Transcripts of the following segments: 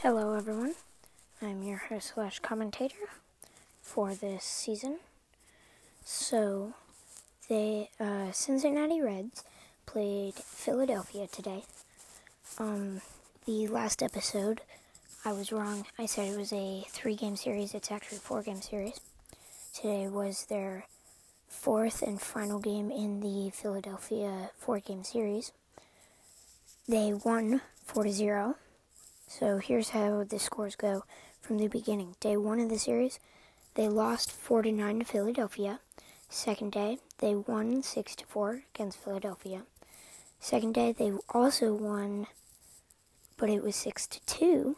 Hello, everyone. I'm your host slash commentator for this season. So, the uh, Cincinnati Reds played Philadelphia today. Um, the last episode, I was wrong. I said it was a three-game series. It's actually a four-game series. Today was their fourth and final game in the Philadelphia four-game series. They won four to zero. So here's how the scores go from the beginning. Day one of the series, they lost 4 to 9 to Philadelphia. Second day, they won 6 to 4 against Philadelphia. Second day, they also won, but it was 6 to 2.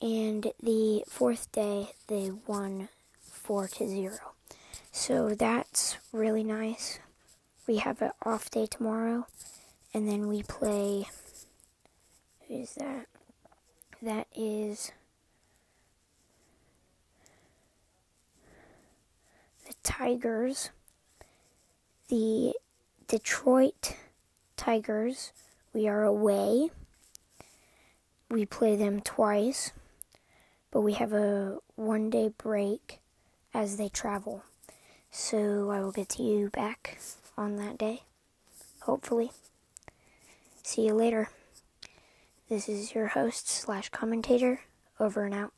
And the fourth day, they won 4 to 0. So that's really nice. We have an off day tomorrow, and then we play. Is that? that is the Tigers, the Detroit Tigers. We are away. We play them twice, but we have a one day break as they travel. So I will get to you back on that day, hopefully. See you later. This is your host slash commentator. Over and out.